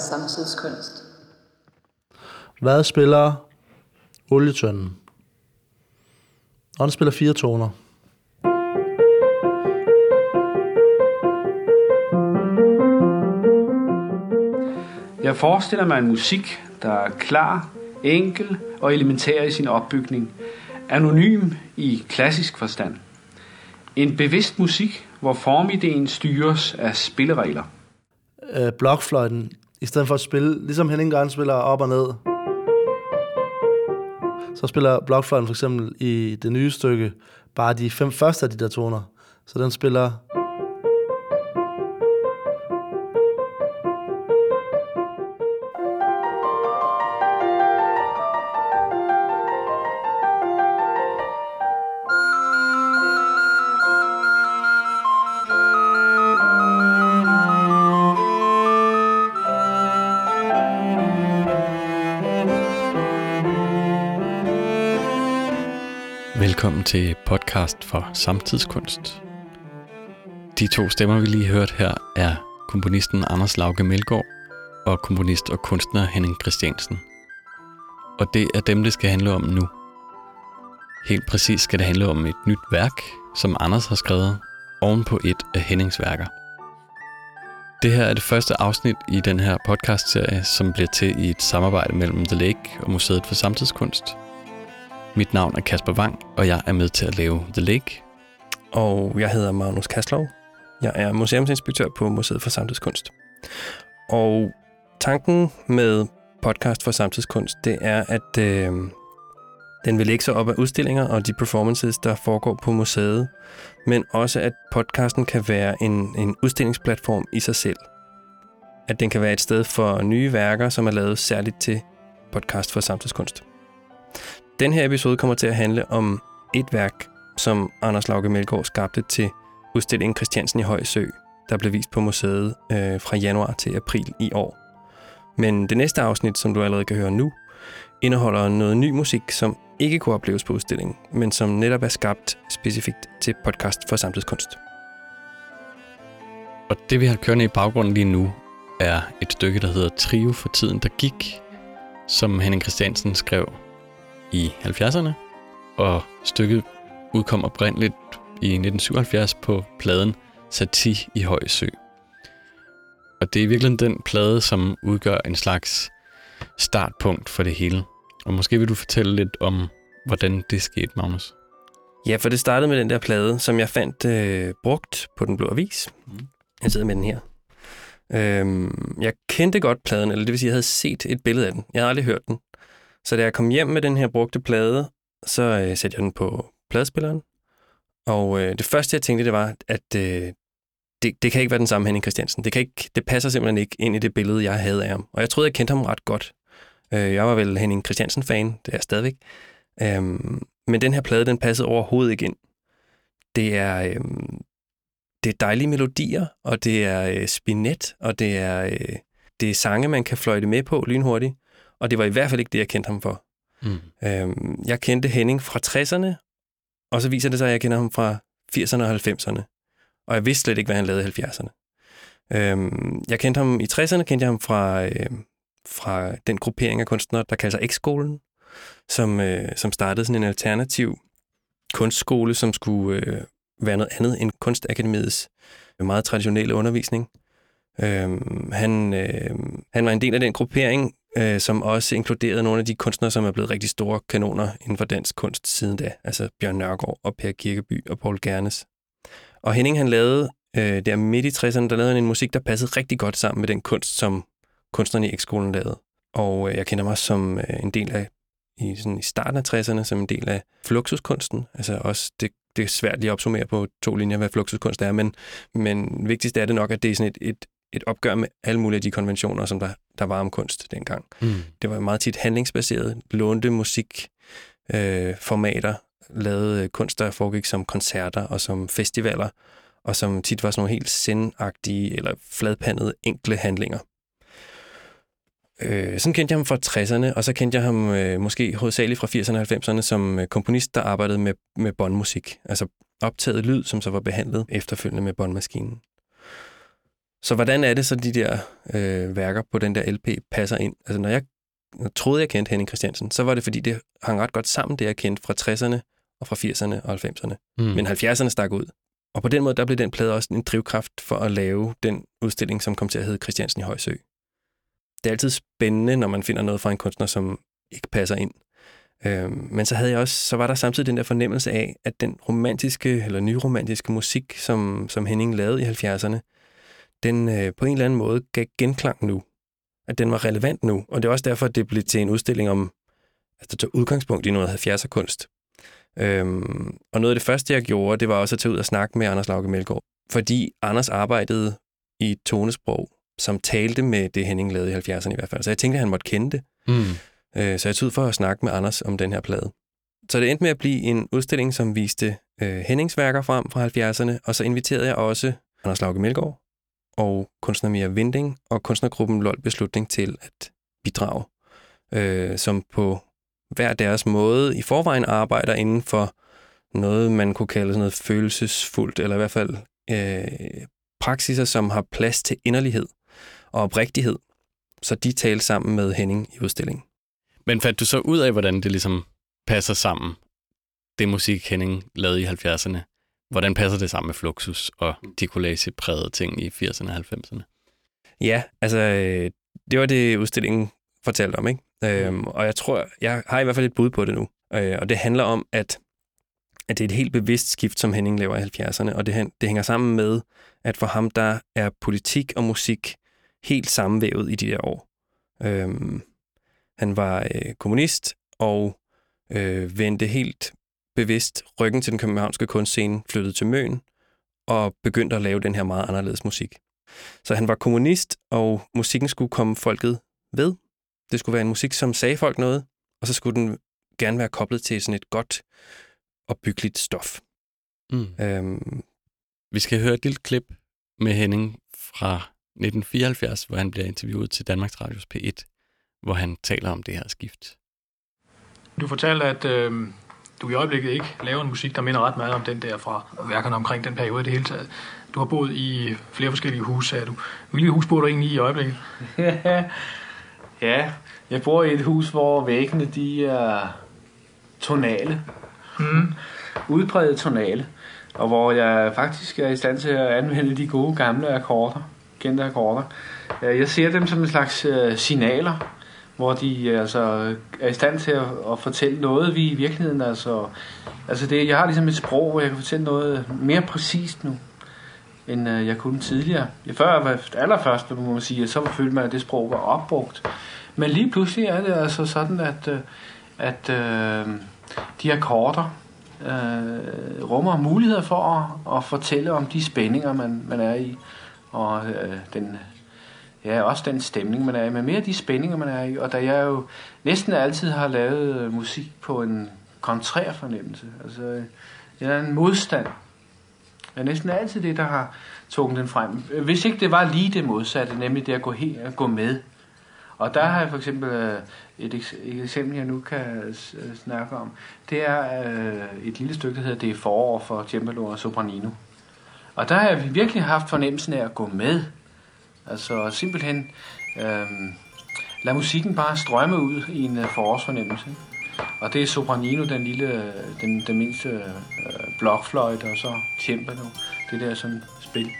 fra Samtidskunst. Hvad spiller olietønden? Og den spiller fire toner. Jeg forestiller mig en musik, der er klar, enkel og elementær i sin opbygning, anonym i klassisk forstand. En bevidst musik, hvor formideen styres af spilleregler. Øh, blokfløjten, i stedet for at spille, ligesom Henning Garn spiller op og ned, så spiller blokfløjten for eksempel i det nye stykke bare de fem første af de der toner. Så den spiller Velkommen til podcast for samtidskunst. De to stemmer, vi lige hørte her, er komponisten Anders Lauke Melgaard og komponist og kunstner Henning Christiansen. Og det er dem, det skal handle om nu. Helt præcis skal det handle om et nyt værk, som Anders har skrevet oven på et af Hennings værker. Det her er det første afsnit i den her podcastserie, som bliver til i et samarbejde mellem The Lake og Museet for Samtidskunst – mit navn er Kasper Wang, og jeg er med til at lave The Lake. Og jeg hedder Magnus Kaslov. Jeg er museumsinspektør på Museet for Samtidskunst. Og tanken med podcast for samtidskunst, det er, at øh, den vil lægge sig op af udstillinger og de performances, der foregår på museet, men også at podcasten kan være en, en udstillingsplatform i sig selv. At den kan være et sted for nye værker, som er lavet særligt til podcast for samtidskunst. Den her episode kommer til at handle om et værk, som Anders Lauke Melgaard skabte til udstillingen Christiansen i Højsø, der blev vist på museet øh, fra januar til april i år. Men det næste afsnit, som du allerede kan høre nu, indeholder noget ny musik, som ikke kunne opleves på udstillingen, men som netop er skabt specifikt til podcast for samtidskunst. Og det vi har kørende i baggrunden lige nu, er et stykke, der hedder Trio for tiden, der gik, som Henning Christiansen skrev i 70'erne, og stykket udkom oprindeligt i 1977 på pladen Sati i Høj Sø. Og det er virkelig den plade, som udgør en slags startpunkt for det hele. Og måske vil du fortælle lidt om, hvordan det skete, Magnus? Ja, for det startede med den der plade, som jeg fandt øh, brugt på Den Blå Avis. Mm. Jeg sidder med den her. Øhm, jeg kendte godt pladen, eller det vil sige, jeg havde set et billede af den. Jeg havde aldrig hørt den. Så da jeg kom hjem med den her brugte plade, så øh, satte jeg den på pladespilleren. Og øh, det første, jeg tænkte, det var, at øh, det, det kan ikke være den samme Henning Christiansen. Det, kan ikke, det passer simpelthen ikke ind i det billede, jeg havde af ham. Og jeg troede, jeg kendte ham ret godt. Øh, jeg var vel Henning Christiansen-fan, det er jeg stadigvæk. Øh, men den her plade, den passede overhovedet ikke ind. Det er, øh, det er dejlige melodier, og det er øh, spinet, og det er, øh, det er sange, man kan fløjte med på lynhurtigt. Og det var i hvert fald ikke det, jeg kendte ham for. Mm. Øhm, jeg kendte Henning fra 60'erne, og så viser det sig, at jeg kender ham fra 80'erne og 90'erne. Og jeg vidste slet ikke, hvad han lavede i 70'erne. Øhm, jeg kendte ham i 60'erne, kendte jeg ham fra, øh, fra den gruppering af kunstnere, der kalder sig X-skolen, som, øh, som startede sådan en alternativ kunstskole, som skulle øh, være noget andet end Kunstakademiets meget traditionelle undervisning. Øhm, han, øh, han var en del af den gruppering, øh, som også inkluderede nogle af de kunstnere, som er blevet rigtig store kanoner inden for dansk kunst siden da, altså Bjørn Nørgaard og Per Kirkeby og Paul Gernes. Og Henning han lavede øh, der midt i 60'erne, der lavede han en musik, der passede rigtig godt sammen med den kunst, som kunstnerne i ekskolen lavede. Og øh, jeg kender mig som øh, en del af, i, sådan, i starten af 60'erne, som en del af fluxuskunsten. Altså også, det, det er svært lige at opsummere på to linjer, hvad fluxuskunst er, men, men vigtigst er det nok, at det er sådan et, et, et opgør med alle mulige af de konventioner, som der, der var om kunst dengang. Mm. Det var meget tit handlingsbaseret, lånte musik, øh, formater, lavede kunst, der foregik som koncerter og som festivaler, og som tit var sådan nogle helt sendagtige eller fladpandede enkle handlinger. Øh, sådan kendte jeg ham fra 60'erne, og så kendte jeg ham øh, måske hovedsageligt fra 80'erne og 90'erne som øh, komponist, der arbejdede med, med båndmusik. Altså optaget lyd, som så var behandlet efterfølgende med båndmaskinen. Så hvordan er det så, de der øh, værker på den der LP passer ind? Altså, når jeg troede, jeg kendte Henning Christiansen, så var det, fordi det hang ret godt sammen, det jeg kendte fra 60'erne og fra 80'erne og 90'erne. Mm. Men 70'erne stak ud. Og på den måde, der blev den plade også en drivkraft for at lave den udstilling, som kom til at hedde Christiansen i Højsø. Det er altid spændende, når man finder noget fra en kunstner, som ikke passer ind. Øhm, men så havde jeg også, så var der samtidig den der fornemmelse af, at den romantiske eller nyromantiske musik, som, som Henning lavede i 70'erne, den øh, på en eller anden måde gav genklang nu. At den var relevant nu. Og det er også derfor, at det blev til en udstilling om, altså tage udgangspunkt i noget 70'er kunst. Øhm, og noget af det første, jeg gjorde, det var også at tage ud og snakke med Anders Lauke Melgaard. Fordi Anders arbejdede i tonesprog, som talte med det, Henning lavede i 70'erne i hvert fald. Så jeg tænkte, at han måtte kende det. Mm. Øh, så jeg tog ud for at snakke med Anders om den her plade. Så det endte med at blive en udstilling, som viste øh, Hennings værker frem fra 70'erne, og så inviterede jeg også Anders Lauke Melgaard og kunstner Mia Vinding og kunstnergruppen LOL Beslutning til at bidrage, øh, som på hver deres måde i forvejen arbejder inden for noget, man kunne kalde sådan noget følelsesfuldt, eller i hvert fald øh, praksiser, som har plads til inderlighed og oprigtighed. Så de talte sammen med Henning i udstillingen. Men fandt du så ud af, hvordan det ligesom passer sammen, det musik Henning lavede i 70'erne? Hvordan passer det sammen med Fluxus og de collage-prægede ting i 80'erne og 90'erne? Ja, altså, øh, det var det, udstillingen fortalte om, ikke? Øhm, og jeg tror, jeg har i hvert fald et bud på det nu. Øh, og det handler om, at, at det er et helt bevidst skift, som Henning laver i 70'erne, og det, det hænger sammen med, at for ham, der er politik og musik helt sammenvævet i de der år. Øhm, han var øh, kommunist og øh, vendte helt bevidst ryggen til den københavnske kunstscene, flyttede til Møn og begyndte at lave den her meget anderledes musik. Så han var kommunist, og musikken skulle komme folket ved. Det skulle være en musik, som sagde folk noget, og så skulle den gerne være koblet til sådan et godt og byggeligt stof. Mm. Øhm, Vi skal høre et lille klip med Henning fra 1974, hvor han bliver interviewet til Danmarks Radios P1, hvor han taler om det her skift. Du fortalte, at øh, du i øjeblikket ikke laver en musik, der minder ret meget om den der fra værkerne omkring den periode i det hele taget. Du har boet i flere forskellige huse, sagde du. Hvilket hus bor du egentlig i i øjeblikket? ja, jeg bor i et hus, hvor væggene de er tonale. Mm. Udpræget tonale. Og hvor jeg faktisk er i stand til at anvende de gode gamle akkorder, kendte akkorder. Jeg ser dem som en slags øh, signaler hvor de øh, altså, er i stand til at, at fortælle noget, vi i virkeligheden altså... Altså det, jeg har ligesom et sprog, hvor jeg kan fortælle noget mere præcist nu, end uh, jeg kunne tidligere. Jeg før, var allerførst, må man sige, så følte man, at det sprog var opbrugt. Men lige pludselig er det altså sådan, at, øh, at uh, de akkorder uh, rummer muligheder for at, at fortælle om de spændinger, man, man er i, og uh, den Ja, også den stemning, man er i, men mere de spændinger, man er i. Og da jeg jo næsten altid har lavet øh, musik på en kontrær fornemmelse, altså øh, jeg er en modstand. Er næsten altid det, der har trukket den frem. Øh, hvis ikke det var lige det modsatte, nemlig det at gå, helt, at gå med. Og der har jeg for eksempel et, et eksempel, jeg nu kan snakke om. Det er et lille stykke, der hedder Det er forår for Cembalo og Sopranino. Og der har jeg virkelig haft fornemmelsen af at gå med. Altså simpelthen øh, lad musikken bare strømme ud i en uh, forårsfornemmelse. Og det er Sopranino, den lille, øh, den, den mindste øh, blokfløjte, og så cembalo, det der sådan spil.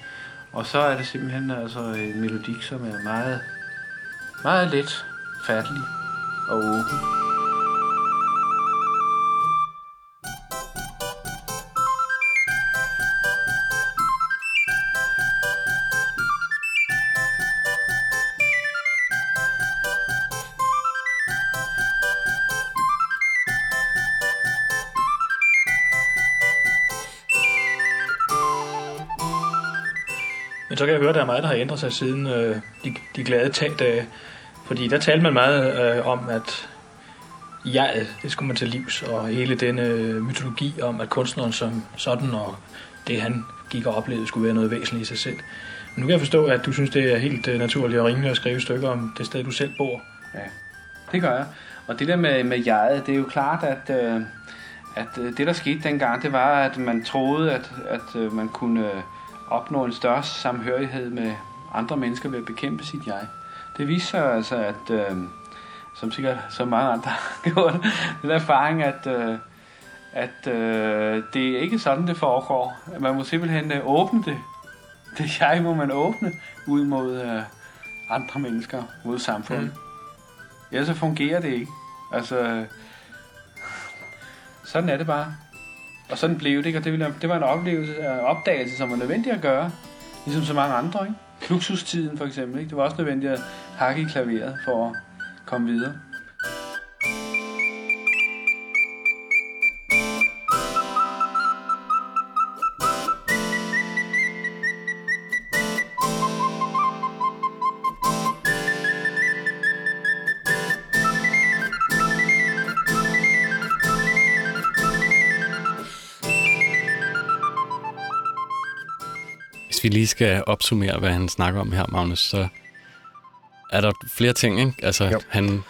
Og så er det simpelthen altså en melodik, som er meget, meget let fattelig og åben. Så kan jeg høre, at der er meget, der har ændret sig siden øh, de, de glade tagdage. Øh, fordi der talte man meget øh, om, at jeg, det skulle man til livs, og hele denne øh, mytologi om, at kunstneren som sådan, og det han gik og oplevede, skulle være noget væsentligt i sig selv. Men nu kan jeg forstå, at du synes, det er helt øh, naturligt og rimeligt at skrive stykker om det sted, du selv bor. Ja, det gør jeg. Og det der med, med jeget, det er jo klart, at, øh, at øh, det, der skete dengang, det var, at man troede, at, at øh, man kunne... Øh, opnå en større samhørighed med andre mennesker ved at bekæmpe sit jeg. Det viser sig altså, at, øh, som sikkert så mange andre har gjort, den erfaring, at, øh, at øh, det er ikke sådan, det foregår. Man må simpelthen øh, åbne det. Det jeg må man åbne ud mod øh, andre mennesker, mod samfundet. Mm. Ellers så fungerer det ikke. Altså, sådan er det bare. Og sådan blev det ikke, og det, ville, det var en oplevelse, en opdagelse, som var nødvendig at gøre. Ligesom så mange andre, ikke? Fluxustiden for eksempel, ikke? Det var også nødvendigt at hakke i klaveret for at komme videre. Lige skal opsummere, hvad han snakker om her, Magnus, så er der flere ting, ikke? Altså, Jo. han...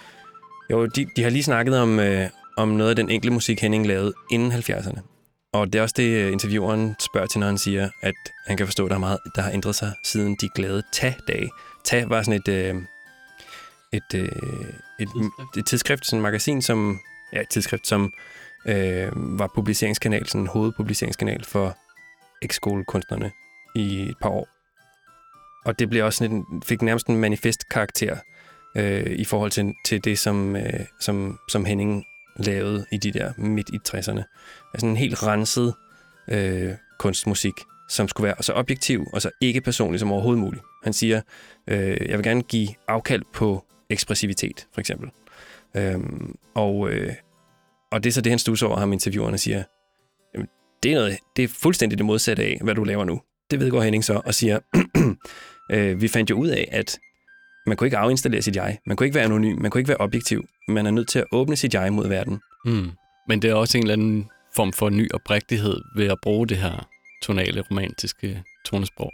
Jo, de, de har lige snakket om, øh, om noget af den enkle musik, Henning lavede inden 70'erne. Og det er også det, øh, intervieweren spørger til, når han siger, at han kan forstå, at der er meget, der har ændret sig siden de glade tag-dage. Tag var sådan et, øh, et, øh, et, Tidsskrift. et tidsskrift, sådan et magasin, som, ja, et tidsskrift, som øh, var publiceringskanal, sådan en hovedpubliceringskanal for ekskolekunstnerne i et par år. Og det blev også sådan en, fik nærmest en manifest karakter øh, i forhold til, til det, som, øh, som, som Henning lavede i de der midt i 60'erne. Altså en helt renset øh, kunstmusik, som skulle være så objektiv og så ikke personlig som overhovedet muligt. Han siger, øh, jeg vil gerne give afkald på ekspressivitet, for eksempel. Øhm, og, øh, og det er så det, han stusser over ham, interviewerne siger, "Jamen, det er, noget, det er fuldstændig det modsatte af, hvad du laver nu. Det vedgår Henning så, og siger, øh, vi fandt jo ud af, at man kunne ikke afinstallere sit jeg. Man kunne ikke være anonym. Man kunne ikke være objektiv. Man er nødt til at åbne sit jeg mod verden. Mm. Men det er også en eller anden form for ny oprigtighed ved at bruge det her tonale, romantiske tonesprog,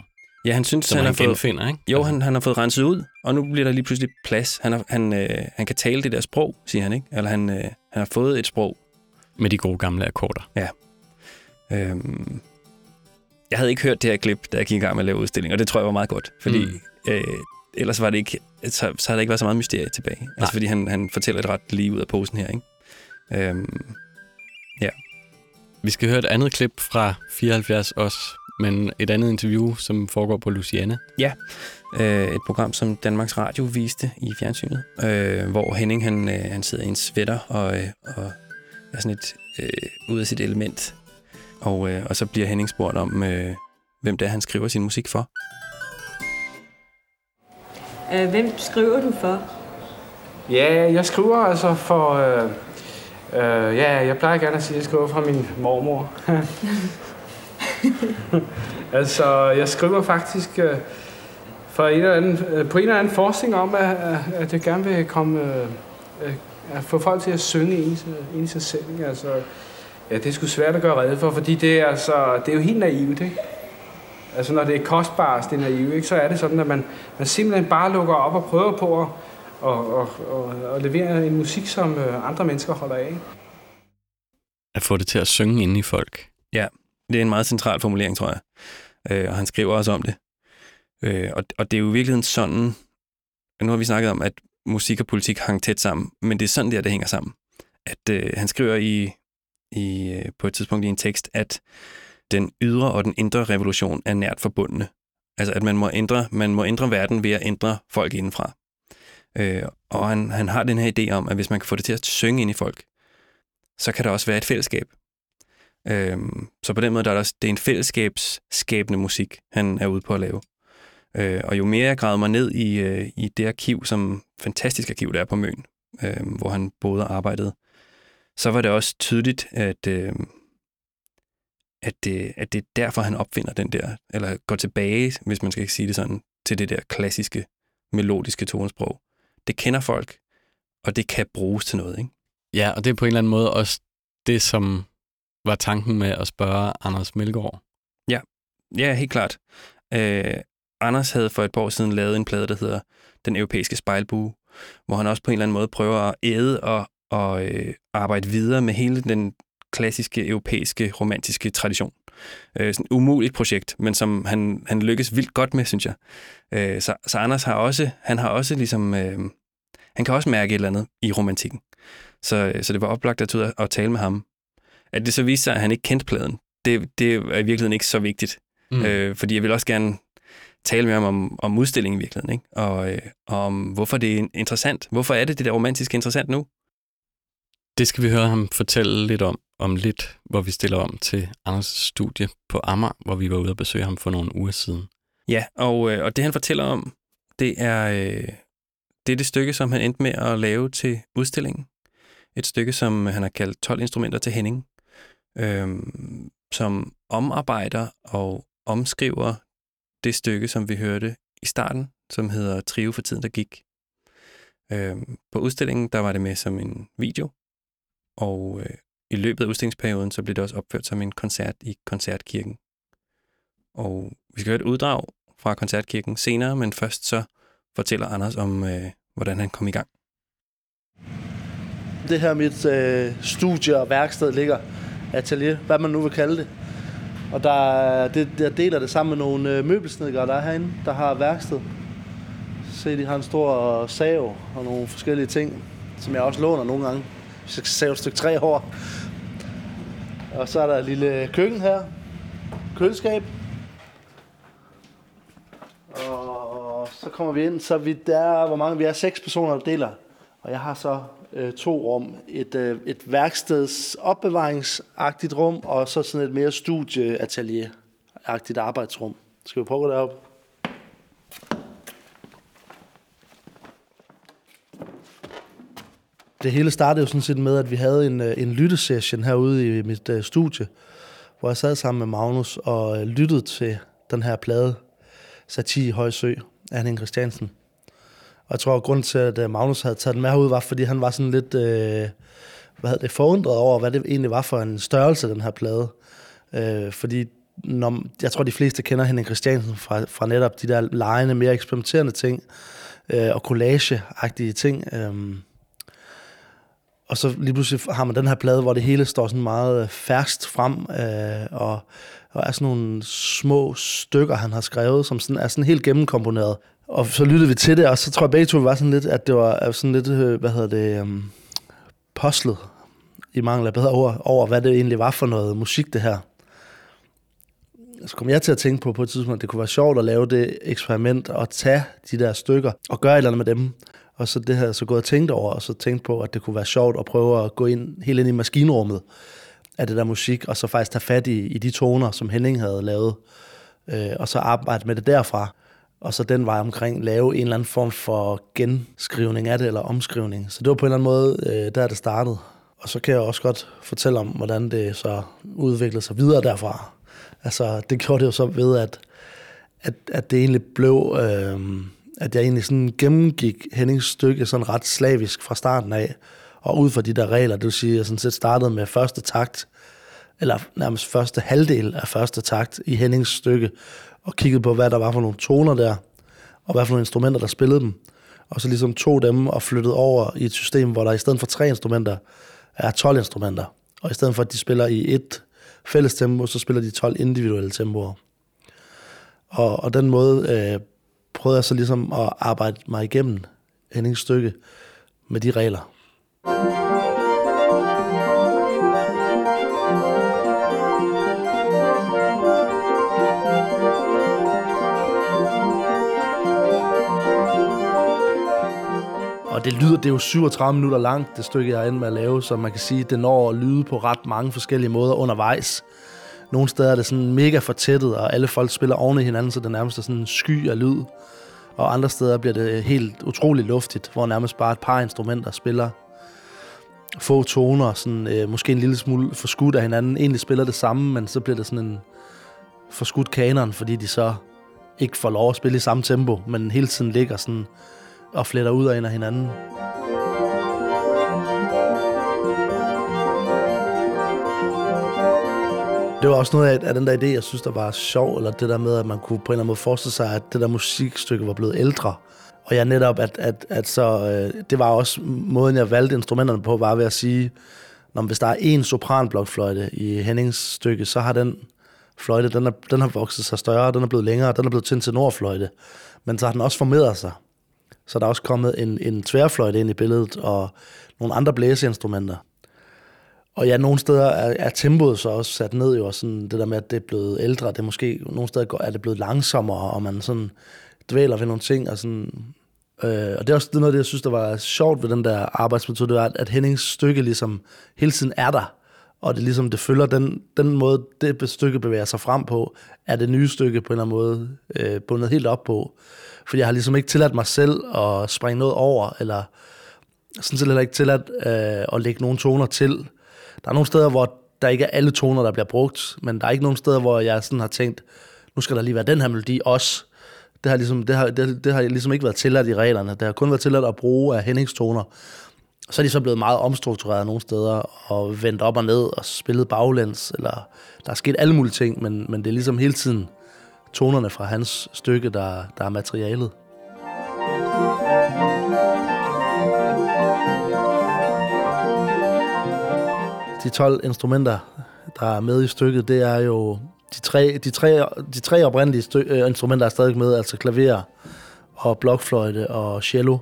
Ja, han synes, han han, har fået, ikke? jo, Altså, han, han har fået renset ud, og nu bliver der lige pludselig plads. Han, har, han, øh, han kan tale det der sprog, siger han, ikke? Eller han, øh, han har fået et sprog. Med de gode gamle akkorder. Øhm, jeg havde ikke hørt det her klip, da jeg gik i gang med at lave udstilling, og det tror jeg var meget godt, fordi Mm. øh, ellers var det ikke, så, så havde der ikke været så meget mysterie tilbage. Nej. Altså fordi han, han fortæller det ret lige ud af posen her, ikke? Øhm, Vi skal høre et andet klip fra 74 også, men et andet interview, som foregår på Luciana. øh, et program, som Danmarks Radio viste i fjernsynet, øh, hvor Henning han, øh, han sidder i en sweater og, øh, og er sådan et øh, ud af sit element. Og, øh, og så bliver Henning spurgt om, øh, hvem det er, han skriver sin musik for. Øh, Hvem skriver du for? Ja, jeg skriver altså for... Øh, øh, ja, jeg plejer gerne at sige, at jeg skriver for min mormor. altså, jeg skriver faktisk øh, for en eller anden, øh, på en eller anden forskning om, at, at- jeg gerne vil komme... Øh, øh, at få folk til at synge i, i sig selv. Ikke? Altså, ja, det er sgu svært at gøre rede for, fordi det er, altså, det er jo helt naivt, ikke? Altså, når det er kostbart, det er naivt, ikke? så er det sådan, at man, man simpelthen bare lukker op og prøver på at og, og, og, og levere en musik, som øh, andre mennesker holder af. At få det til at synge ind i folk. Ja, Det er en meget central formulering, tror jeg. Øh, og han skriver også om det. Øh, og, og det er jo i virkeligheden sådan, nu har vi snakket om, at musik og politik hang tæt sammen, men det er sådan der, det hænger sammen. At øh, han skriver i, i, øh, på et tidspunkt i en tekst, at den ydre og den indre revolution er nært forbundne. Altså at man må ændre, man må ændre verden ved at ændre folk indenfra. Øh, og han, han har den her idé om, at hvis man kan få det til at synge ind i folk, så kan der også være et fællesskab. Øh, så på den måde der er der også, det er en fællesskabsskabende musik, han er ude på at lave. Øh, og jo mere jeg gravede mig ned i, øh, i det arkiv, som fantastisk arkiv, der er på Møn, øh, hvor han boede og arbejdede, så var det også tydeligt, at, øh, at, det, at det er derfor, han opfinder den der, eller går tilbage, hvis man skal ikke sige det sådan, til det der klassiske, melodiske tonesprog. Det kender folk, og det kan bruges til noget, ikke? Ja, og det er på en eller anden måde også det, som var tanken med at spørge Anders Melgaard. Ja, helt klart. Øh, Anders havde for et par år siden lavet en plade, der hedder Den Europæiske Spejlbue, hvor han også på en eller anden måde prøver at æde og, og øh, arbejde videre med hele den klassiske europæiske romantiske tradition. Øh, sådan et umuligt projekt, men som han, han lykkes vildt godt med, synes jeg. Øh, så, så Anders har også, han har også ligesom, øh, han kan også mærke et eller andet i romantikken. Så, så det var oplagt at, tage ud at tale med ham. At det så viste sig, at han ikke kendte pladen, det, det er i virkeligheden ikke så vigtigt. Mm. Øh, fordi jeg vil også gerne tale med ham om, om udstillingen i virkeligheden, ikke? Og, øh, og om hvorfor det er interessant. Hvorfor er det det der romantiske interessant nu? Det skal vi høre ham fortælle lidt om, om lidt, hvor vi stiller om til Anders studie på Amager, hvor vi var ude og besøge ham for nogle uger siden. Ja, og, øh, og det han fortæller om, det er, øh, det er det stykke, som han endte med at lave til udstillingen. Et stykke, som han har kaldt 12 instrumenter til Henning, øh, som omarbejder og omskriver det stykke, som vi hørte i starten, som hedder Trio for tiden, der gik. Øh, på udstillingen, der var det med som en video, og øh, i løbet af udstillingsperioden, så blev det også opført som en koncert i Koncertkirken. Og vi skal høre et uddrag fra Koncertkirken senere, men først så fortæller Anders om, øh, hvordan han kom i gang. Det her mit øh, studie og værksted ligger, atelier, hvad man nu vil kalde det. Og der, det, der deler det sammen med nogle øh, møbelsnedgere, der er herinde, der har værksted. Se, de har en stor øh, sav og nogle forskellige ting, som jeg også låner nogle gange. Hvis save et stykke træ over. Og så er der et lille køkken her. Køleskab. Og så kommer vi ind, så vi der, hvor mange vi er, seks personer, der deler. Og jeg har så øh, to rum. Et, øh, et værksteds opbevaringsagtigt rum, og så sådan et mere studieatelier-agtigt arbejdsrum. Skal vi prøve at gå Det hele startede jo sådan set med, at vi havde en, øh, en lyttesession herude i mit uh, studie, hvor jeg sad sammen med Magnus og uh, lyttede til den her plade, Sati i Højsø af Henning Christiansen. Og jeg tror, at grunden til, at Magnus havde taget den med herud, var, fordi han var sådan lidt øh, hvad det, forundret over, hvad det egentlig var for en størrelse, den her plade. Øh, fordi når, jeg tror, de fleste kender Henning Christiansen fra, fra netop de der lejende, mere eksperimenterende ting, øh, og collage-agtige ting. Øh, og så lige pludselig har man den her plade, hvor det hele står sådan meget øh, færst frem, øh, og, og er sådan nogle små stykker, han har skrevet, som sådan, er sådan helt gennemkomponeret. Og så lyttede vi til det, og så tror jeg begge to, var sådan lidt, at det var sådan lidt, øh, hvad hedder det, øhm, um, postlet, i mangel af bedre ord, over hvad det egentlig var for noget musik, det her. Så kom jeg til at tænke på på et tidspunkt, at det kunne være sjovt at lave det eksperiment og tage de der stykker og gøre et eller andet med dem. Og så det havde jeg så gået og tænkt over, og så tænkt på, at det kunne være sjovt at prøve at gå ind helt ind i maskinrummet af det der musik, og så faktisk tage fat i, i de toner, som Henning havde lavet, øh, og så arbejde med det derfra og så den vej omkring lave en eller anden form for genskrivning af det, eller omskrivning. Så det var på en eller anden måde, øh, der det startede. Og så kan jeg også godt fortælle om, hvordan det så udviklede sig videre derfra. Altså, det gjorde det jo så ved, at, at, at det egentlig blev, øh, at jeg egentlig sådan gennemgik Hennings stykke sådan ret slavisk fra starten af, og ud fra de der regler, det vil sige, at jeg sådan set startede med første takt, eller nærmest første halvdel af første takt i Hennings stykke, og kiggede på, hvad der var for nogle toner der, og hvad for nogle instrumenter, der spillede dem. Og så ligesom tog dem og flyttede over i et system, hvor der i stedet for tre instrumenter, er 12 instrumenter. Og i stedet for, at de spiller i et fælles tempo, så spiller de 12 individuelle tempoer. Og, og den måde øh, prøvede jeg så ligesom at arbejde mig igennem Hennings stykke med de regler. Og det lyder, det er jo 37 minutter langt, det stykke, jeg er inde med at lave, så man kan sige, at det når at lyde på ret mange forskellige måder undervejs. Nogle steder er det sådan mega fortættet, og alle folk spiller oven i hinanden, så det nærmest er sådan en sky af lyd. Og andre steder bliver det helt utroligt luftigt, hvor nærmest bare et par instrumenter spiller få toner, sådan, øh, måske en lille smule forskudt af hinanden. Egentlig spiller det samme, men så bliver det sådan en forskudt kanon, fordi de så ikke får lov at spille i samme tempo, men hele tiden ligger sådan og fletter ud af en af hinanden. Det var også noget af, af den der idé, jeg synes, der var sjov, eller det der med, at man kunne på en eller anden måde forestille sig, at det der musikstykke var blevet ældre. Og jeg netop, at, at, at så, øh, det var også måden, jeg valgte instrumenterne på, var ved at sige, når hvis der er en sopranblokfløjte i Hennings stykke, så har den fløjte, den, er, den har vokset sig større, den er blevet længere, den er blevet til en tenorfløjte. Men så har den også formeret sig. Så der er også kommet en, en tværfløjte ind i billedet, og nogle andre blæseinstrumenter. Og ja, nogle steder er, er tempoet så også sat ned jo, og sådan det der med, at det er blevet ældre, det er måske, nogle steder er det blevet langsommere, og man sådan dvæler ved nogle ting, og sådan, øh, og det er også noget af det, jeg synes, der var sjovt ved den der arbejdsmetode, det var, at Hennings stykke ligesom hele tiden er der, og det ligesom, det følger den, den måde, det stykke bevæger sig frem på, er det nye stykke på en eller anden måde øh, bundet helt op på. Fordi jeg har ligesom ikke tilladt mig selv at springe noget over, eller sådan set heller ikke tilladt øh, at lægge nogle toner til. Der er nogle steder, hvor der ikke er alle toner, der bliver brugt, men der er ikke nogen steder, hvor jeg sådan har tænkt, nu skal der lige være den her melodi også. Det har, ligesom, det har, det, det har ligesom ikke været tilladt i reglerne. Det har kun været tilladt at bruge af Hennings toner. Så er de så blevet meget omstruktureret nogle steder, og vendt op og ned, og spillet baglæns, eller der er sket alle mulige ting, men, men det er ligesom hele tiden tonerne fra hans stykke, der, der er materialet. De 12 instrumenter, der er med i stykket, det er jo de tre, de tre, de tre oprindelige stø, øh, instrumenter er stadig med, altså klaver og blokfløjte og cello.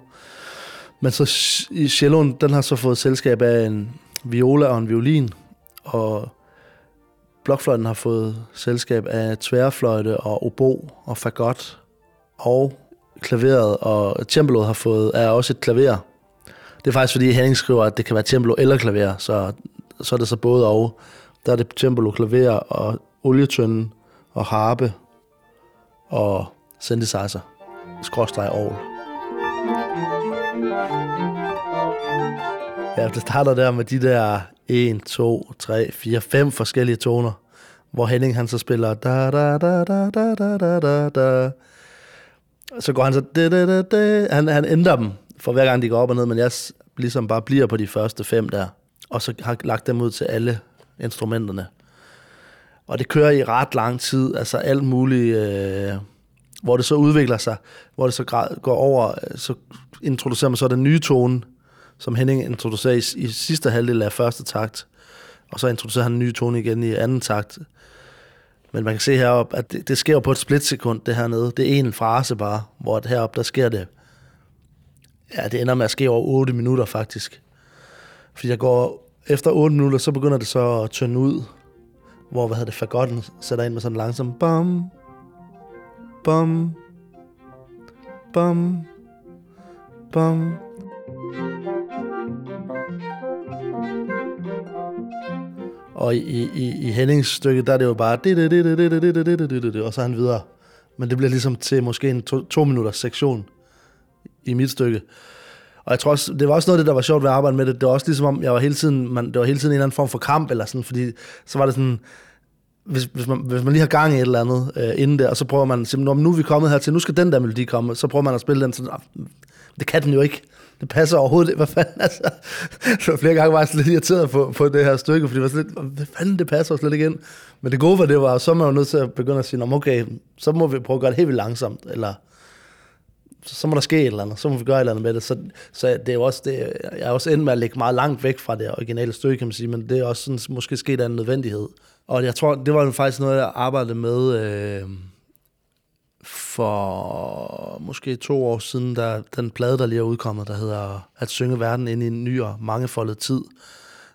Men så i celloen, den har så fået selskab af en viola og en violin, og blokfløjten har fået selskab af tværfløjte og obo og fagot, og klaveret og cembaloet har fået, er også et klaver. Det er faktisk fordi Henning skriver, at det kan være cembalo eller klaver, så, så er det så både og. Der er det cembalo, klaver og olietønden og harpe og synthesizer, skråstreg ovl. Ja, det starter der med de der 1, 2, 3, 4, 5 forskellige toner, hvor Henning han så spiller da da da da da da da da da. Så går han så da, da, da, da. Han, han ændrer dem for hver gang de går op og ned, men jeg ligesom bare bliver på de første fem der, og så har lagt dem ud til alle instrumenterne. Og det kører i ret lang tid, altså alt muligt, øh, hvor det så udvikler sig, hvor det så går over, øh, så introducerer man så den nye tone, som Henning introducerer i, i sidste halvdel af første takt, og så introducerer han en ny tone igen i anden takt. Men man kan se heroppe, at det, det sker på et splitsekund, det her nede. Det er en frase bare, hvor heroppe, der sker det. Ja, det ender med at ske over 8 minutter faktisk. Fordi jeg går, efter 8 minutter, så begynder det så at tynde ud, hvor, hvad hedder det, fagotten sætter ind med sådan langsom bam, bam, bam, bam. Og i, i, i Hennings stykke, der er det jo bare, og så er han videre. Men det bliver ligesom til måske en to, to minutters sektion i mit stykke. Og jeg tror også, det var også noget af det, der var sjovt ved at arbejde med det. Det var også ligesom om, jeg var hele tiden, man, det var hele tiden en eller anden form for kamp, eller sådan, fordi så var det sådan, hvis, hvis, man, hvis man lige har gang i et eller andet øh, inden der, og så prøver man simpelthen, nu er vi kommet her til, nu skal den der melodi komme, så prøver man at spille den sådan, ah, det kan den jo ikke. Det passer overhovedet ikke. Hvad fanden, altså. Så flere gange var jeg lidt irriteret på, på det her stykke, fordi det var sådan lidt, hvad fanden, det passer slet ikke ind. Men det gode var, det var, så er man jo nødt til at begynde at sige, okay, så må vi prøve at gøre det helt vildt langsomt, eller så, må der ske et eller andet, så må vi gøre et eller andet med det. Så, så det er jo også det, jeg er også endt med at ligge meget langt væk fra det originale stykke, kan man sige, men det er også sådan, måske sket af en nødvendighed. Og jeg tror, det var faktisk noget, jeg arbejdede med øh, for måske to år siden, der den plade, der lige er udkommet, der hedder At synge verden ind i en ny og mangefoldet tid.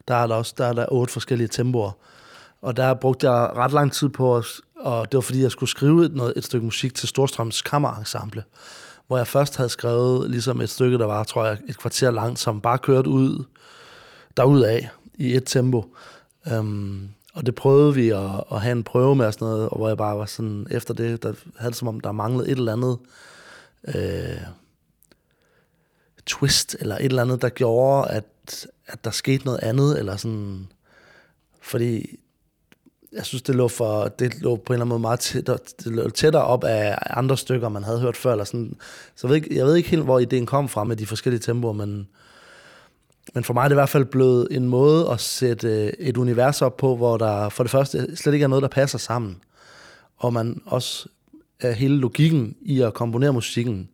Der er der også der er der otte forskellige tempoer. Og der brugte jeg ret lang tid på, og det var fordi, jeg skulle skrive et, noget, et stykke musik til Storstrøms Kammerensemble, hvor jeg først havde skrevet ligesom et stykke, der var, tror jeg, et kvarter langt, som bare kørte ud af i et tempo. Um, og det prøvede vi at, at have en prøve med og sådan noget, og hvor jeg bare var sådan, efter det, der havde det som om, der manglede et eller andet øh, twist, eller et eller andet, der gjorde, at, at der skete noget andet, eller sådan, fordi jeg synes, det lå, for, det lå på en eller anden måde meget tættere, det lå tættere op af andre stykker, man havde hørt før. Eller sådan. Så jeg ved, ikke, jeg ved ikke helt, hvor ideen kom fra med de forskellige tempoer, men, men for mig er det i hvert fald blevet en måde at sætte øh, et univers op på, hvor der for det første slet ikke er noget, der passer sammen. Og man også er hele logikken i at komponere musikken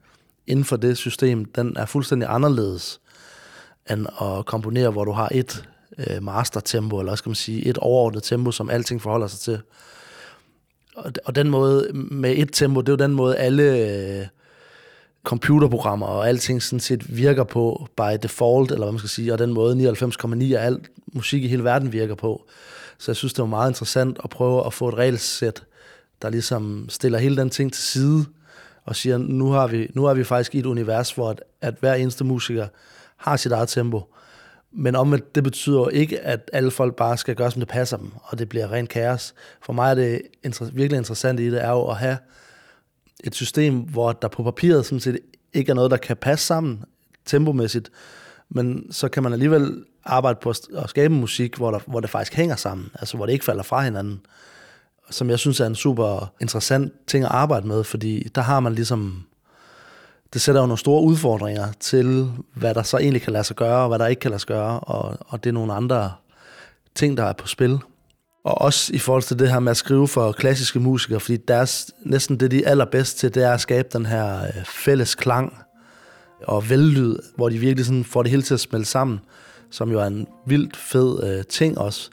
inden for det system, den er fuldstændig anderledes end at komponere, hvor du har et øh, mastertempo, eller eller skal man sige, et overordnet tempo, som alting forholder sig til. og, og den måde med et tempo, det er jo den måde alle øh, computerprogrammer og alting sådan set virker på by default, eller hvad man skal sige, og den måde 99,9 af alt musik i hele verden virker på. Så jeg synes, det var meget interessant at prøve at få et regelsæt, der ligesom stiller hele den ting til side, og siger, nu har vi, nu har vi faktisk i et univers, hvor at, at hver eneste musiker har sit eget tempo. Men om det betyder ikke, at alle folk bare skal gøre, som det passer dem, og det bliver rent kaos. For mig er det inter- virkelig interessant i det, er jo at have et system, hvor der på papiret sådan set ikke er noget, der kan passe sammen tempomæssigt, men så kan man alligevel arbejde på at skabe musik, hvor, der, hvor det faktisk hænger sammen, altså hvor det ikke falder fra hinanden, som jeg synes er en super interessant ting at arbejde med, fordi der har man ligesom, det sætter jo nogle store udfordringer til, hvad der så egentlig kan lade sig gøre, og hvad der ikke kan lade sig gøre, og, og det er nogle andre ting, der er på spil. Og også i forhold til det her med at skrive for klassiske musikere, fordi deres, næsten det, de er allerbedst til, det er at skabe den her øh, fælles klang og vellyd, hvor de virkelig sådan får det hele til at smelte sammen, som jo er en vildt fed øh, ting også.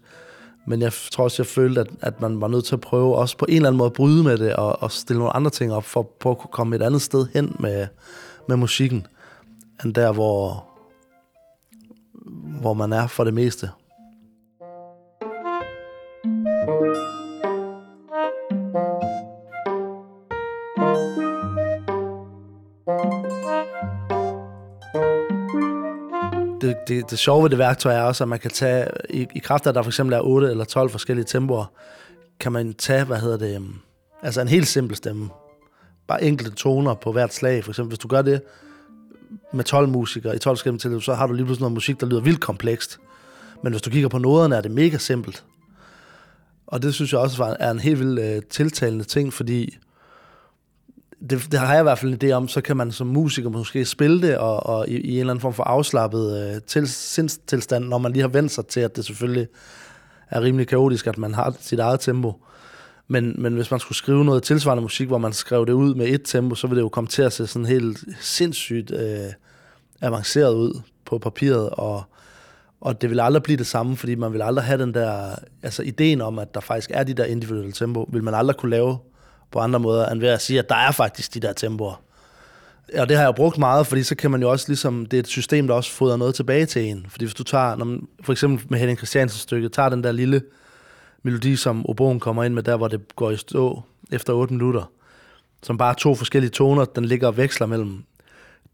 Men jeg tror også, jeg følte, at, at man var nødt til at prøve også på en eller anden måde at bryde med det, og, og stille nogle andre ting op, for, for at kunne komme et andet sted hen med, med musikken, end der, hvor, hvor man er for det meste. Det, det, sjove ved det værktøj er også, at man kan tage, i, i kraft af, at der for eksempel er 8 eller 12 forskellige tempoer, kan man tage, hvad hedder det, øhm, altså en helt simpel stemme. Bare enkelte toner på hvert slag. For eksempel, hvis du gør det med 12 musikere i 12 forskellige så har du lige pludselig noget musik, der lyder vildt komplekst. Men hvis du kigger på noderne, er det mega simpelt. Og det synes jeg også er en helt vildt øh, tiltalende ting, fordi det, det har jeg i hvert fald en idé om, så kan man som musiker måske spille det og, og i, i en eller anden form for afslappet øh, til, sindstilstand, når man lige har vendt sig til, at det selvfølgelig er rimelig kaotisk, at man har sit eget tempo. Men, men hvis man skulle skrive noget tilsvarende musik, hvor man skrev det ud med et tempo, så ville det jo komme til at se sådan helt sindssygt øh, avanceret ud på papiret, og, og det vil aldrig blive det samme, fordi man vil aldrig have den der, altså ideen om, at der faktisk er de der individuelle tempo, vil man aldrig kunne lave på andre måder, end ved at sige, at der er faktisk de der tempoer. Og det har jeg brugt meget, fordi så kan man jo også ligesom, det er et system, der også fodrer noget tilbage til en. Fordi hvis du tager, når man, for eksempel med Henning Christiansen stykke, tager den der lille melodi, som oboen kommer ind med, der hvor det går i stå efter 8 minutter, som bare er to forskellige toner, den ligger og veksler mellem.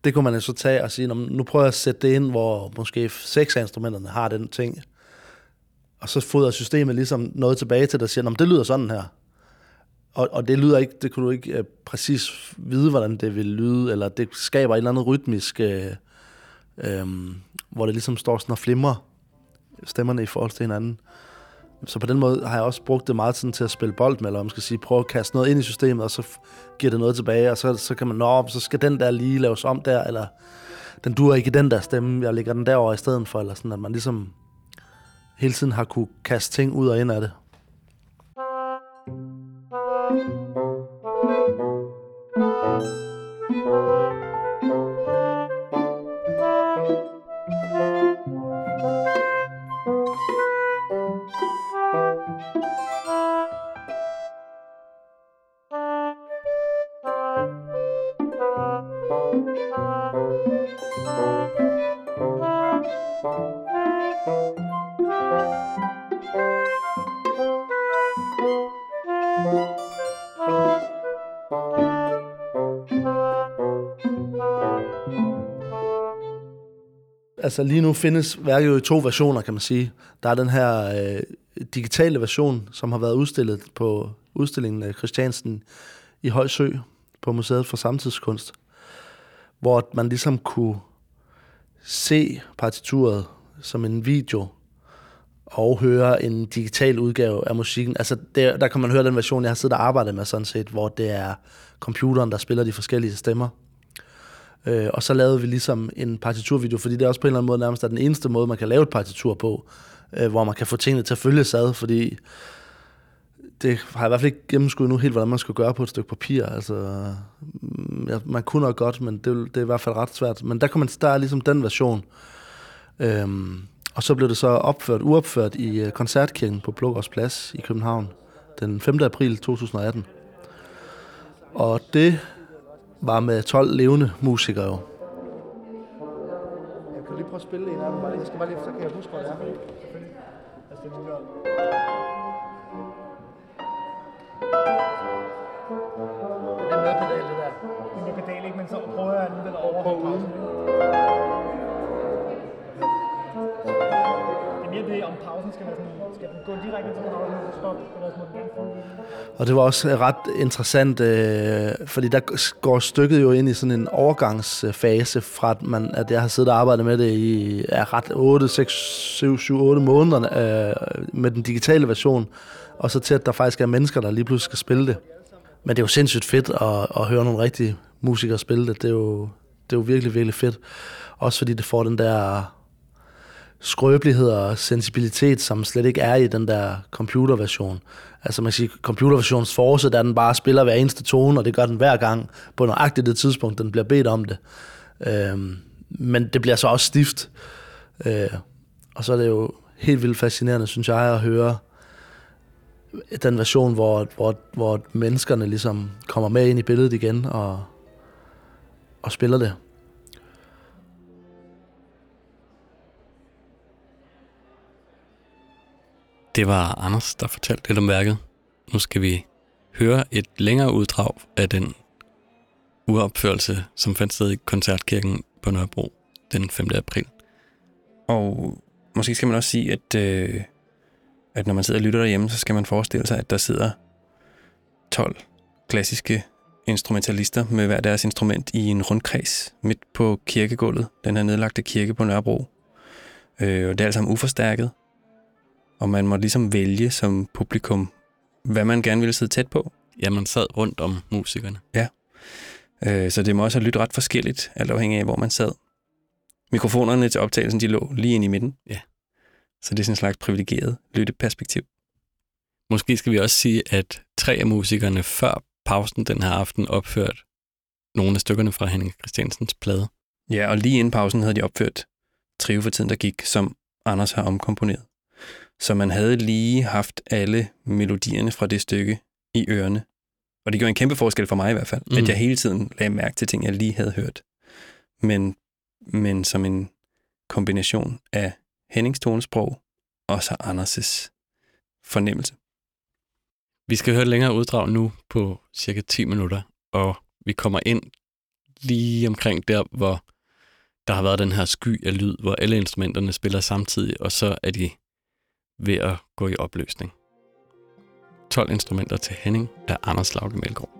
Det kunne man jo så tage og sige, nu prøver jeg at sætte det ind, hvor måske seks af instrumenterne har den ting. Og så fodrer systemet ligesom noget tilbage til, der siger, det lyder sådan her. Og, og det lyder ikke, det kunne du ikke øh, præcis vide, hvordan det vil lyde, eller det skaber et eller andet rytmisk, øh, øh, hvor det ligesom står sådan og flimrer stemmerne i forhold til hinanden. Så på den måde har jeg også brugt det meget sådan til at spille bold med, eller man skal sige, prøve at kaste noget ind i systemet, og så giver det noget tilbage, og så, så kan man, nå, så skal den der lige laves om der, eller den duer ikke i den der stemme, jeg lægger den derover i stedet for, eller sådan, at man ligesom hele tiden har kunne kaste ting ud og ind af det. Altså lige nu findes værket jo i to versioner, kan man sige. Der er den her øh, digitale version, som har været udstillet på udstillingen af Christiansen i Højsø på Museet for Samtidskunst, hvor man ligesom kunne se partituret som en video og høre en digital udgave af musikken. Altså, der, der kan man høre den version, jeg har siddet og arbejdet med sådan set, hvor det er computeren, der spiller de forskellige stemmer. Øh, og så lavede vi ligesom en partiturvideo, fordi det er også på en eller anden måde nærmest er den eneste måde, man kan lave et partitur på, øh, hvor man kan få tingene til at følge sad, fordi det har jeg i hvert fald ikke gennemskuddet nu helt, hvordan man skulle gøre på et stykke papir. Altså, mm, ja, man kunne nok godt, men det, det er i hvert fald ret svært. Men der, kan man, der er ligesom den version. Øhm, og så blev det så opført, uopført i øh, koncertkirken på Blågårds Plads i København den 5. april 2018. Og det var med 12 levende musikere jo. Jeg kan lige prøve at spille en af dem, bare lige. Jeg skal bare lige, så kan jeg huske, hvad det er. Altså, det er med pedal, det der. Men det er pedal ikke, men så prøver jeg alligevel over. Prøv uden. Mere det, om pausen skal være sådan, skal den gå direkte til pausen, og stop, eller sådan. Og det var også ret interessant, øh, fordi der går stykket jo ind i sådan en overgangsfase fra, at, man, at jeg har siddet og arbejdet med det i ja, ret 8, 6, 7, 7, 8 måneder øh, med den digitale version, og så til, at der faktisk er mennesker, der lige pludselig skal spille det. Men det er jo sindssygt fedt at, at høre nogle rigtige musikere spille det. Det er, jo, det er jo virkelig, virkelig fedt. Også fordi det får den der skrøbelighed og sensibilitet, som slet ikke er i den der computerversion. Altså man kan sige, computerversionens force, der den bare spiller hver eneste tone, og det gør den hver gang på nøjagtigt det tidspunkt, den bliver bedt om det. Øhm, men det bliver så også stift. Øh, og så er det jo helt vildt fascinerende, synes jeg, at høre den version, hvor, hvor, hvor menneskerne ligesom kommer med ind i billedet igen og, og spiller det. Det var Anders, der fortalte lidt om værket. Nu skal vi høre et længere uddrag af den uopførelse, som fandt sted i Koncertkirken på Nørrebro den 5. april. Og måske skal man også sige, at, øh, at når man sidder og lytter derhjemme, så skal man forestille sig, at der sidder 12 klassiske instrumentalister med hver deres instrument i en rundkreds midt på kirkegulvet, den her nedlagte kirke på Nørrebro. Øh, og det er alt sammen uforstærket, og man må ligesom vælge som publikum, hvad man gerne ville sidde tæt på. Ja, man sad rundt om musikerne. Øh, så det må også have lyttet ret forskelligt, alt afhængig af, hvor man sad. Mikrofonerne til optagelsen, de lå lige inde i midten. Ja. Så det er sådan en slags privilegeret lytteperspektiv. Måske skal vi også sige, at tre af musikerne før pausen den her aften opført nogle af stykkerne fra Henning Christiansens plade. Ja, og lige inden pausen havde de opført Trio for tiden, der gik, som Anders har omkomponeret. Så man havde lige haft alle melodierne fra det stykke i ørerne. Og det gjorde en kæmpe forskel for mig i hvert fald, mm. At jeg hele tiden lagde mærke til ting, jeg lige havde hørt. Men, men som en kombination af Hennings tonesprog og så Anders' fornemmelse. Vi skal høre et længere uddrag nu på cirka 10 minutter, og vi kommer ind lige omkring der, hvor der har været den her sky af lyd, hvor alle instrumenterne spiller samtidig, og så er de ved at gå i opløsning. 12 instrumenter til Henning af Anders Lauke Melgaard.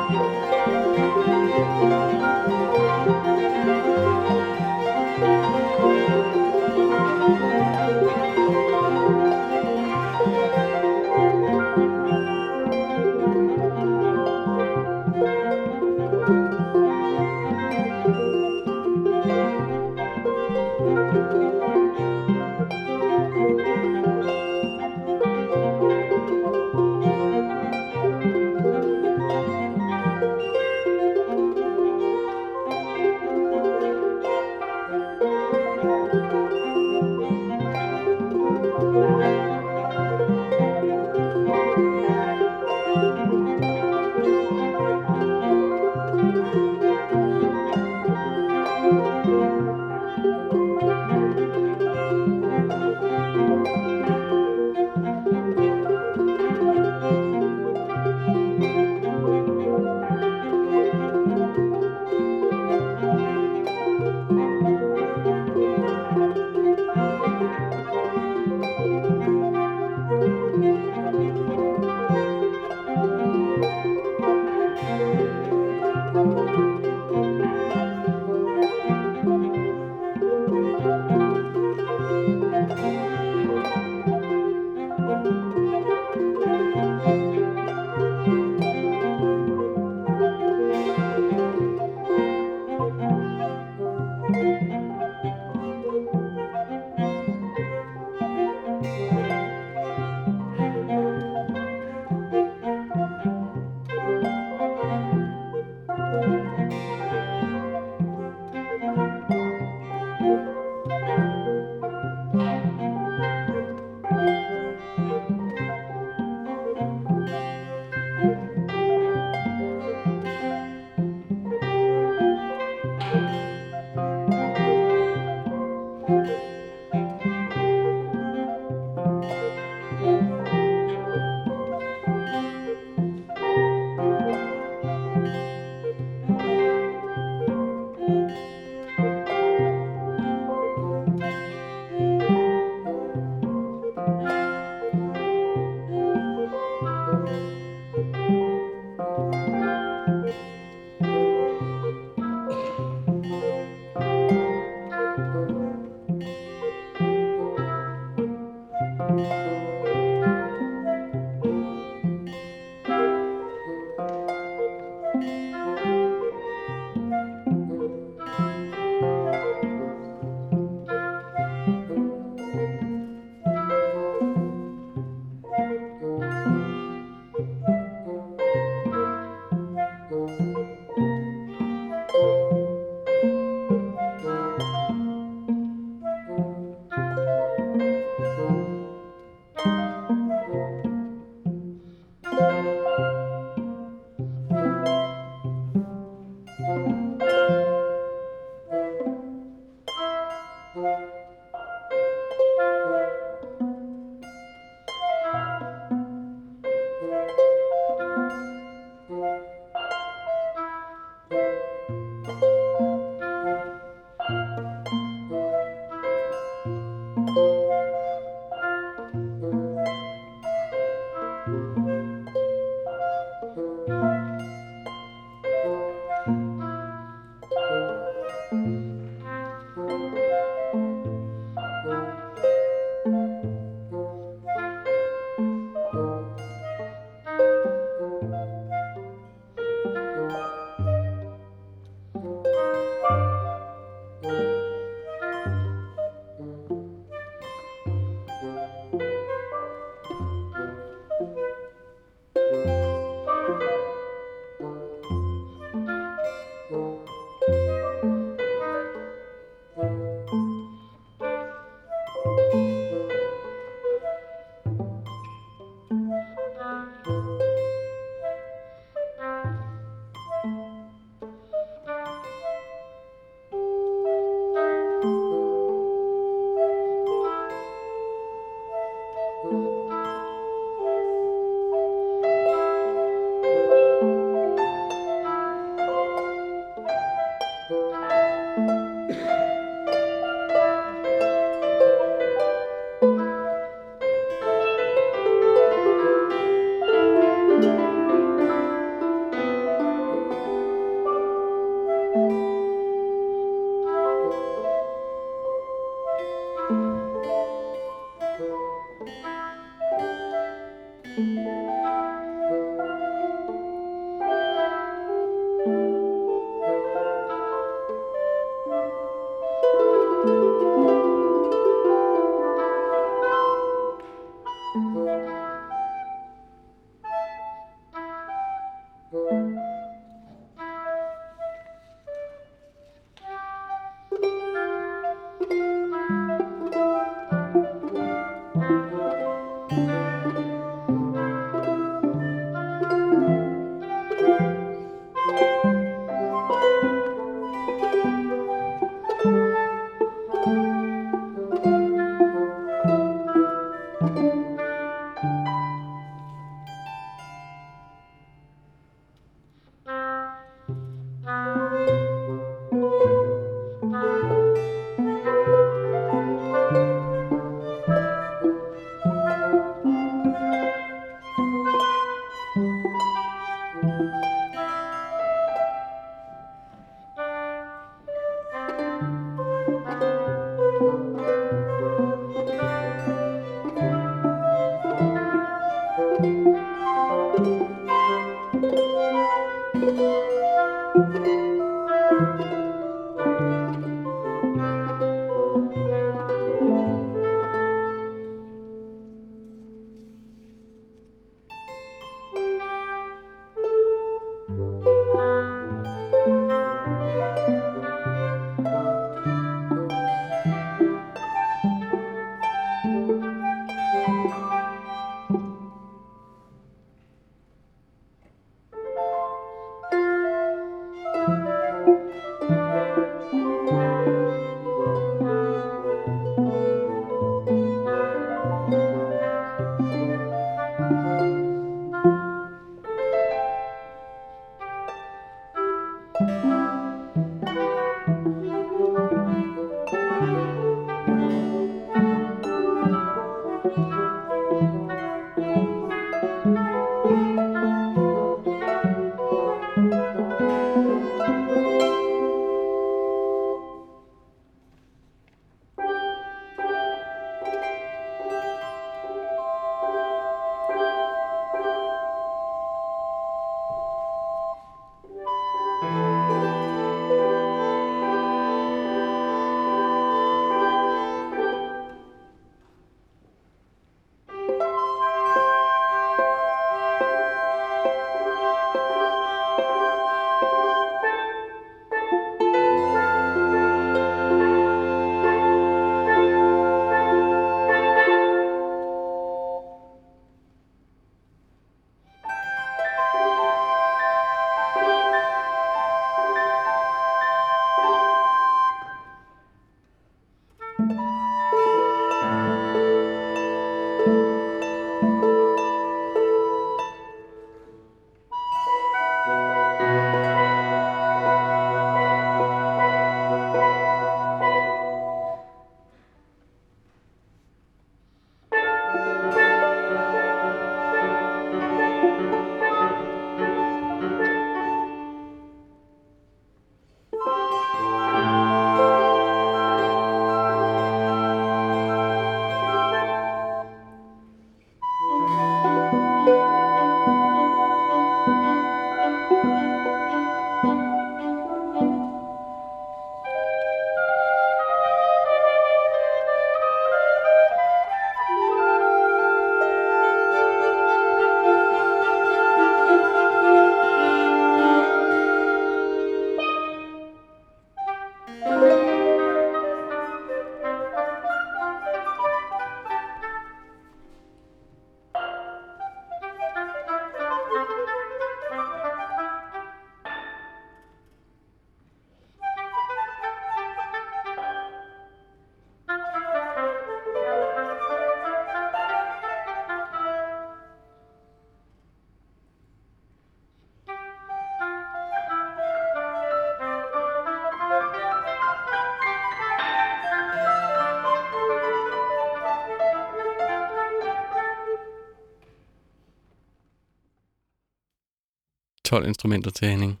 12 instrumenter til Henning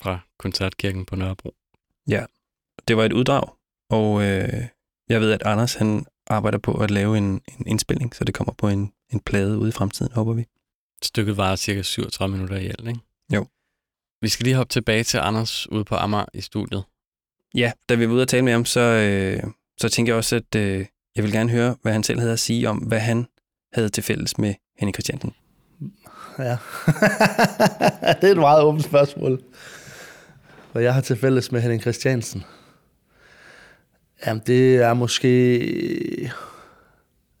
fra Koncertkirken på Nørrebro. Det var et uddrag, og øh, jeg ved, at Anders han arbejder på at lave en, en indspilning, så det kommer på en, en plade ude i fremtiden, håber vi. Stykket varer cirka 37 minutter i alt, ikke? Jo. Vi skal lige hoppe tilbage til Anders ude på Amager i studiet. Ja, da vi var ude og tale med ham, så, øh, så tænkte jeg også, at øh, jeg vil gerne høre, hvad han selv havde at sige om, hvad han havde til fælles med Henning Christiansen. Ja. det er et meget åbent spørgsmål. Hvad jeg har til fælles med Henning Christiansen? Jamen, det er måske...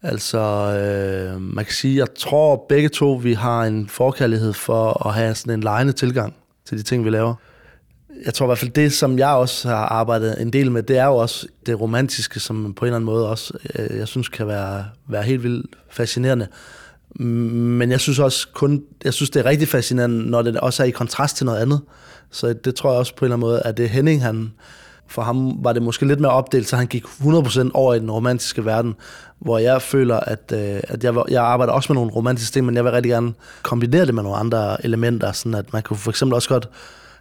Altså, øh, man kan sige, jeg tror begge to, vi har en forkærlighed for at have sådan en lejende tilgang til de ting, vi laver. Jeg tror i hvert fald, det som jeg også har arbejdet en del med, det er jo også det romantiske, som på en eller anden måde også, øh, jeg synes kan være, være helt vildt fascinerende. Men jeg synes også kun, jeg synes det er rigtig fascinerende, når det også er i kontrast til noget andet. Så det tror jeg også på en eller anden måde, at det Henning, han, for ham var det måske lidt mere opdelt, så han gik 100% over i den romantiske verden, hvor jeg føler, at, øh, at jeg, jeg arbejder også med nogle romantiske ting, men jeg vil rigtig gerne kombinere det med nogle andre elementer, sådan at man kunne for eksempel også godt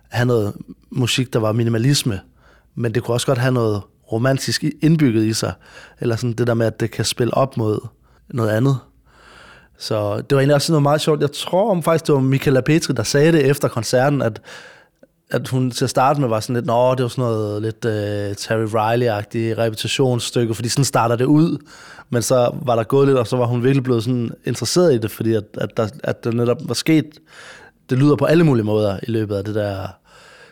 have noget musik, der var minimalisme, men det kunne også godt have noget romantisk indbygget i sig, eller sådan det der med, at det kan spille op mod noget andet. Så det var egentlig også noget meget sjovt. Jeg tror om faktisk, det var Michaela Petri, der sagde det efter koncerten, at, at hun til at starte med var sådan lidt, nå, det var sådan noget lidt uh, Terry Riley-agtigt repetitionsstykke, fordi sådan starter det ud. Men så var der gået lidt, og så var hun virkelig blevet sådan interesseret i det, fordi at, at, der, at det netop var sket, det lyder på alle mulige måder i løbet af det der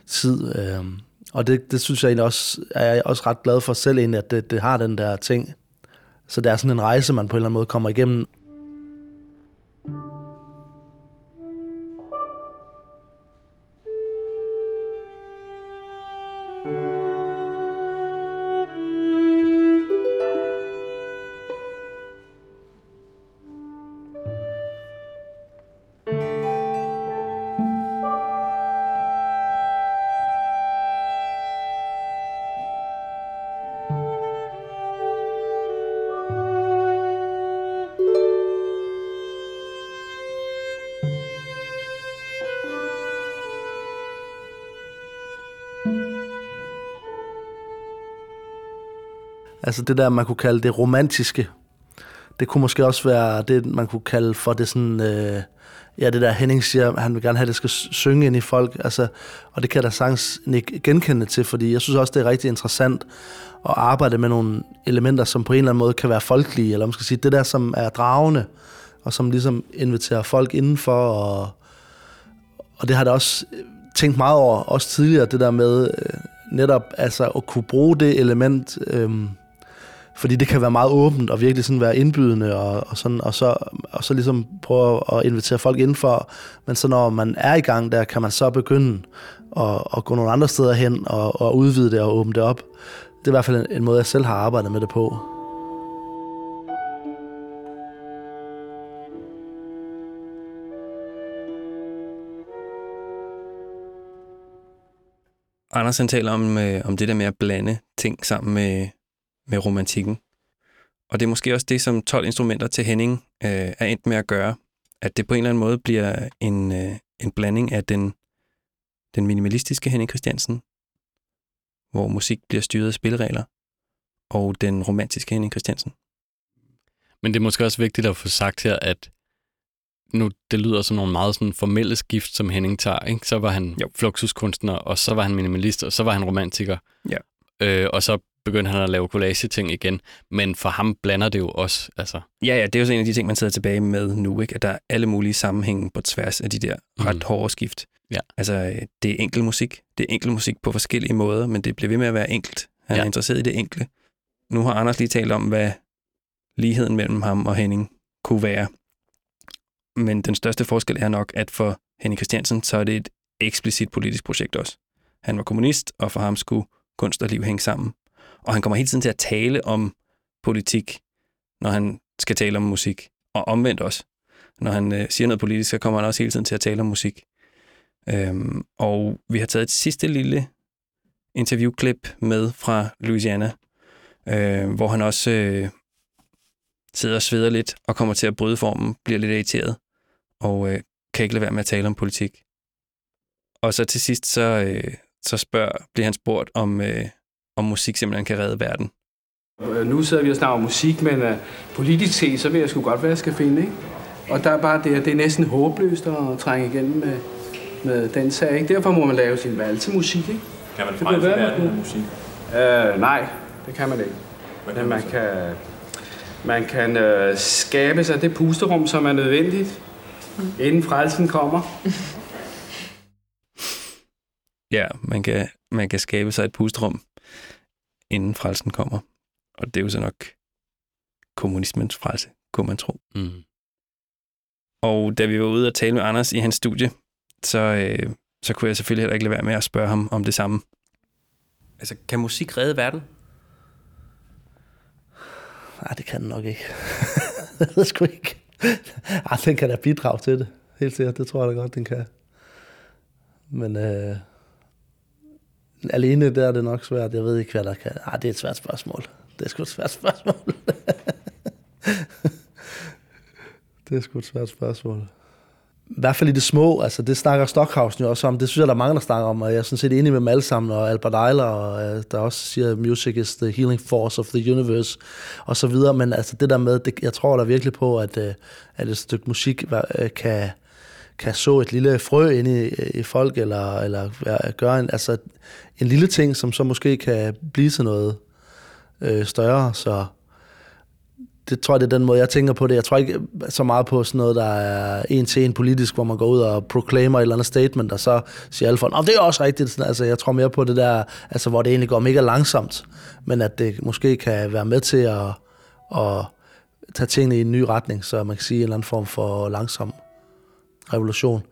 tid. Øh, og det, det synes jeg egentlig også, er jeg også ret glad for selv egentlig, at det, det har den der ting. Så det er sådan en rejse, man på en eller anden måde kommer igennem. Altså det der, man kunne kalde det romantiske. Det kunne måske også være det, man kunne kalde for det sådan... Øh, ja, det der Henning siger, han vil gerne have, at det skal synge ind i folk. Altså, og det kan der da sagtens ikke genkende til, fordi jeg synes også, det er rigtig interessant at arbejde med nogle elementer, som på en eller anden måde kan være folkelige, eller man skal sige, det der, som er dragende, og som ligesom inviterer folk indenfor, og, og det har jeg da også tænkt meget over, også tidligere, det der med øh, netop altså, at kunne bruge det element, øh, fordi det kan være meget åbent og virkelig sådan være indbydende og, og, sådan, og, så, og så ligesom prøve at invitere folk indenfor. Men så når man er i gang der, kan man så begynde at, at gå nogle andre steder hen og, og udvide det og åbne det op. Det er i hvert fald en, en måde, jeg selv har arbejdet med det på. Anders han taler om, øh, om det der med at blande ting sammen med, med romantikken. Og det er måske også det, som 12 instrumenter til Henning øh, er endt med at gøre. At det på en eller anden måde bliver en, øh, en blanding af den, den minimalistiske Henning Christiansen, hvor musik bliver styret af spilleregler, og den romantiske Henning Christiansen. Men det er måske også vigtigt at få sagt her, at nu det lyder som nogle meget sådan formelle skift, som Henning tager. Ikke? Så var han Jo. fluxuskunstner, og så var han minimalist, og så var han romantiker. Ja. Øh, og så begyndte han at lave collage-ting igen. Men for ham blander det jo også. Altså, Ja, ja, det er jo så en af de ting, man sidder tilbage med nu, ikke? at der er alle mulige sammenhænge på tværs af de der ret Mhm. hårde skift. Ja. Altså, øh, det er enkel musik. Det er enkel musik på forskellige måder, men det bliver ved med at være enkelt. Han. Ja. er interesseret i det enkle. Nu har Anders lige talt om, hvad ligheden mellem ham og Henning kunne være. Men den største forskel er nok, at for Henning Christiansen, så er det et eksplicit politisk projekt også. Han var kommunist, og for ham skulle kunst og liv hænge sammen. Og han kommer hele tiden til at tale om politik, når han skal tale om musik. Og omvendt også. Når han øh, siger noget politisk, så kommer han også hele tiden til at tale om musik. Øhm, og vi har taget et sidste lille interviewklip med fra Louisiana, øh, hvor han også øh, sidder og sveder lidt og kommer til at bryde formen, bliver lidt irriteret og øh, kan ikke lade være med at tale om politik. Og så til sidst, så, øh, så spørger, bliver han spurgt, om, øh, om musik simpelthen kan redde verden. Øh, Nu sidder vi og snakker om musik, men uh, politisk set, så vil jeg sgu godt være, jeg skal finde, ikke? Og der er bare det, at det er næsten håbløst at trænge igennem med, med den sag, ikke? Derfor må man lave sin valg til musik, ikke? Kan man frelse verden med musik? Uh, nej, det kan man ikke. Men man kan, man kan uh, skabe sig det pusterum, som er nødvendigt, inden frelsen kommer. Ja, man kan, man kan skabe sig et pusterum, inden frelsen kommer. Og det er jo så nok kommunismens frelse, kunne man tro. Mm. Og da vi var ude og tale med Anders i hans studie, så, øh, så kunne jeg selvfølgelig heller ikke lade være med at spørge ham om det samme. Altså, kan musik redde verden? Nej, det kan den nok ikke. det ved sgu ikke. Ej, den kan da bidrage til det. Helt sikkert, det tror jeg da godt, den kan. Men øh, alene der er det nok svært. Jeg ved ikke, hvad der kan. Ah, det er et svært spørgsmål. Det er sgu et svært spørgsmål. det er sgu et svært spørgsmål. I hvert fald i det små, altså det snakker Stockhausen jo også om. Det synes jeg, der er mange, der snakker om, og jeg er sådan set enig med dem alle sammen, og Albert Eiler, og, øh, der også siger, music is the healing force of the universe, og så videre. Men altså det der med, det, jeg tror da virkelig på, at, øh, at et stykke musik øh, kan, kan så et lille frø ind i, i folk, eller, eller gøre en, altså en lille ting, som så måske kan blive til noget øh, større. Så det tror jeg, det er den måde, jeg tænker på det. Jeg tror ikke så meget på sådan noget, der er en til en politisk, hvor man går ud og proklamer et eller andet statement, og så siger alle folk, Nå, det er også rigtigt. Sådan, altså, jeg tror mere på det der, altså, hvor det egentlig går mega langsomt, men at det måske kan være med til at, at tage tingene i en ny retning, så man kan sige en eller anden form for langsom revolution.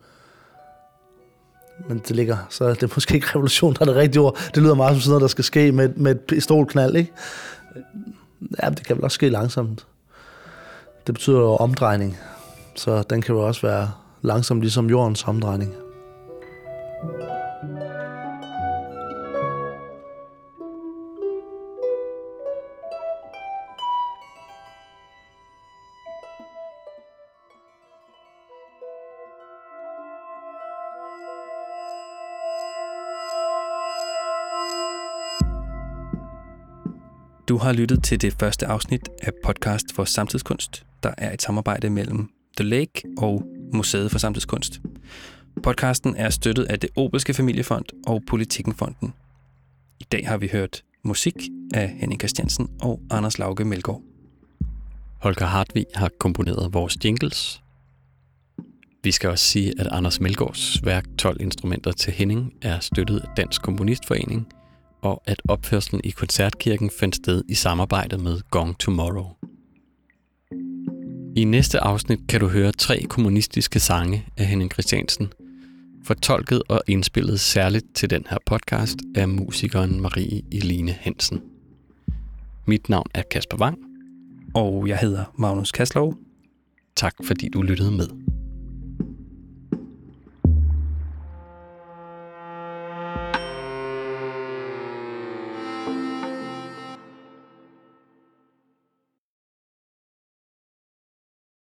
Men det ligger, så det er måske ikke revolution, der er det rigtige ord. Det lyder meget som sådan noget, der skal ske med, med et pistolknald, ikke? Ja, det kan vel også ske langsomt. Det betyder jo omdrejning, så den kan jo også være langsom, ligesom jordens omdrejning. Du har lyttet til det første afsnit af podcast for samtidskunst, der er et samarbejde mellem The Lake og Museet for Samtidskunst. Podcasten er støttet af det Obelske Familiefond og Politikenfonden. I dag har vi hørt musik af Henning Christiansen og Anders Lauke Melgaard. Holger Hartvig har komponeret vores jingles. Vi skal også sige, at Anders Melgaards værk 12 instrumenter til Henning er støttet af Dansk Komponistforening, og at opførselen i Koncertkirken fandt sted i samarbejde med Gong Tomorrow. I næste afsnit kan du høre tre kommunistiske sange af Henning Christiansen, fortolket og indspillet særligt til den her podcast af musikeren Marie Eline Hansen. Mit navn er Kasper Wang. Og jeg hedder Magnus Kaslov. Tak fordi du lyttede med.